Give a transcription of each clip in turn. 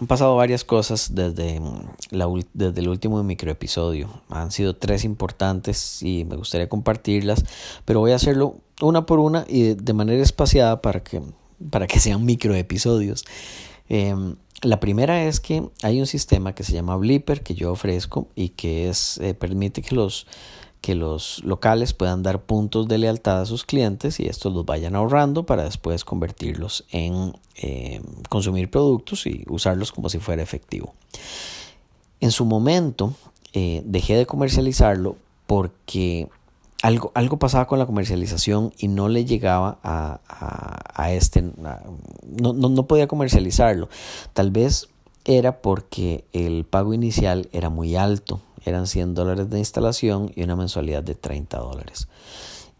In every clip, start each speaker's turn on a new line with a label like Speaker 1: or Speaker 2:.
Speaker 1: Han pasado varias cosas desde, la, desde el último microepisodio. Han sido tres importantes y me gustaría compartirlas, pero voy a hacerlo una por una y de, manera espaciada para que, para que sean microepisodios. Em, la primera es que hay un sistema que se llama Blipper que yo ofrezco y que es, eh, permite que los que los locales puedan dar puntos de lealtad a sus clientes y estos los vayan ahorrando para después convertirlos en eh, consumir productos y usarlos como si fuera efectivo. En su momento eh, dejé de comercializarlo porque algo, algo pasaba con la comercialización y no le llegaba a, a, este, no, no, no podía comercializarlo. Tal vez era porque el pago inicial era muy alto eran 100 dólares de instalación y una mensualidad de 30 dólares.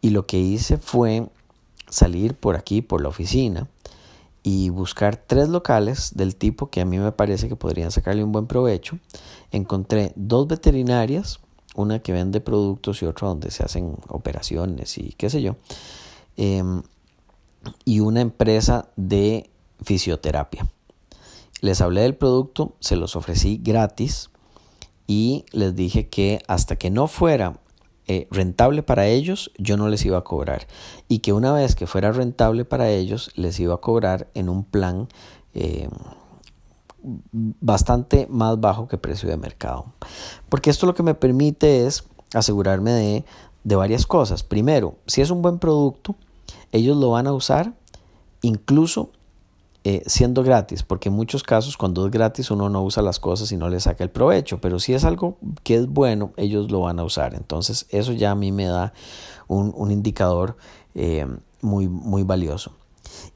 Speaker 1: Y lo que hice fue salir por aquí, por la oficina, y buscar tres locales del tipo que a mí me parece que podrían sacarle un buen provecho. Encontré dos veterinarias, una que vende productos y otra donde se hacen operaciones y qué sé yo, em, y una empresa de fisioterapia. Les hablé del producto, se los ofrecí gratis y les dije que hasta que no fuera eh, rentable para ellos, yo no les iba a cobrar. Y que una vez que fuera rentable para ellos, les iba a cobrar en un plan eh, bastante más bajo que precio de mercado. Porque esto lo que me permite es asegurarme de, de varias cosas. Primero, si es un buen producto, ellos lo van a usar incluso eh, siendo gratis, porque en muchos casos cuando es gratis uno no usa las cosas y no le saca el provecho, pero si es algo que es bueno, ellos lo van a usar. Entonces eso ya a mí me da un, indicador eh, muy, muy valioso.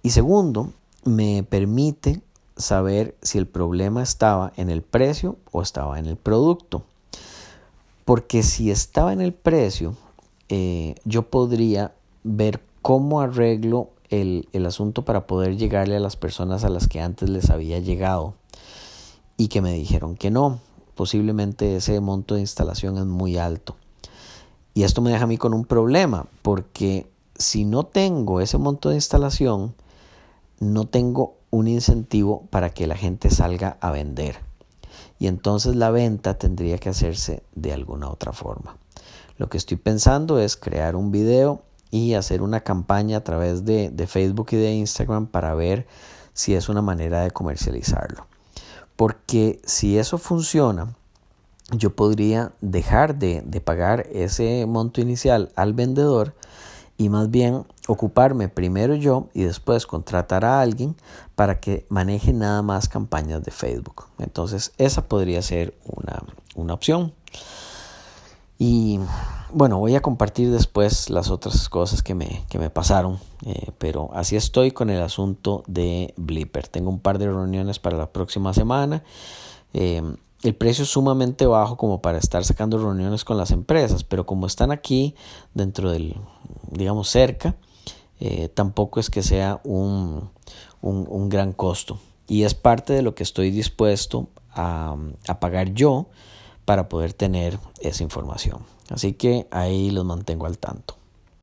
Speaker 1: Y segundo, me permite saber si el problema estaba en el precio o estaba en el producto. Porque si estaba en el precio, eh, yo podría ver cómo arreglo el, asunto para poder llegarle a las personas a las que antes les había llegado y que me dijeron que no. Posiblemente ese monto de instalación es muy alto. Y esto me deja a mí con un problema, porque si no tengo ese monto de instalación, no tengo un incentivo para que la gente salga a vender. Y entonces la venta tendría que hacerse de alguna otra forma. Lo que estoy pensando es crear un video y hacer una campaña a través de, Facebook y de Instagram para ver si es una manera de comercializarlo. Porque si eso funciona, yo podría dejar de, de, pagar ese monto inicial al vendedor y más bien ocuparme primero yo y después contratar a alguien para que maneje nada más campañas de Facebook. Entonces esa podría ser una, una opción. Y bueno, voy a compartir después las otras cosas que me, que me pasaron, eh, pero así estoy con el asunto de Blipper. Tengo un par de reuniones para la próxima semana. Eh, el precio es sumamente bajo como para estar sacando reuniones con las empresas, pero como están aquí dentro del, digamos, cerca, eh, tampoco es que sea un, un, un, gran costo. Y es parte de lo que estoy dispuesto a, a pagar yo para poder tener esa información. Así que ahí los mantengo al tanto.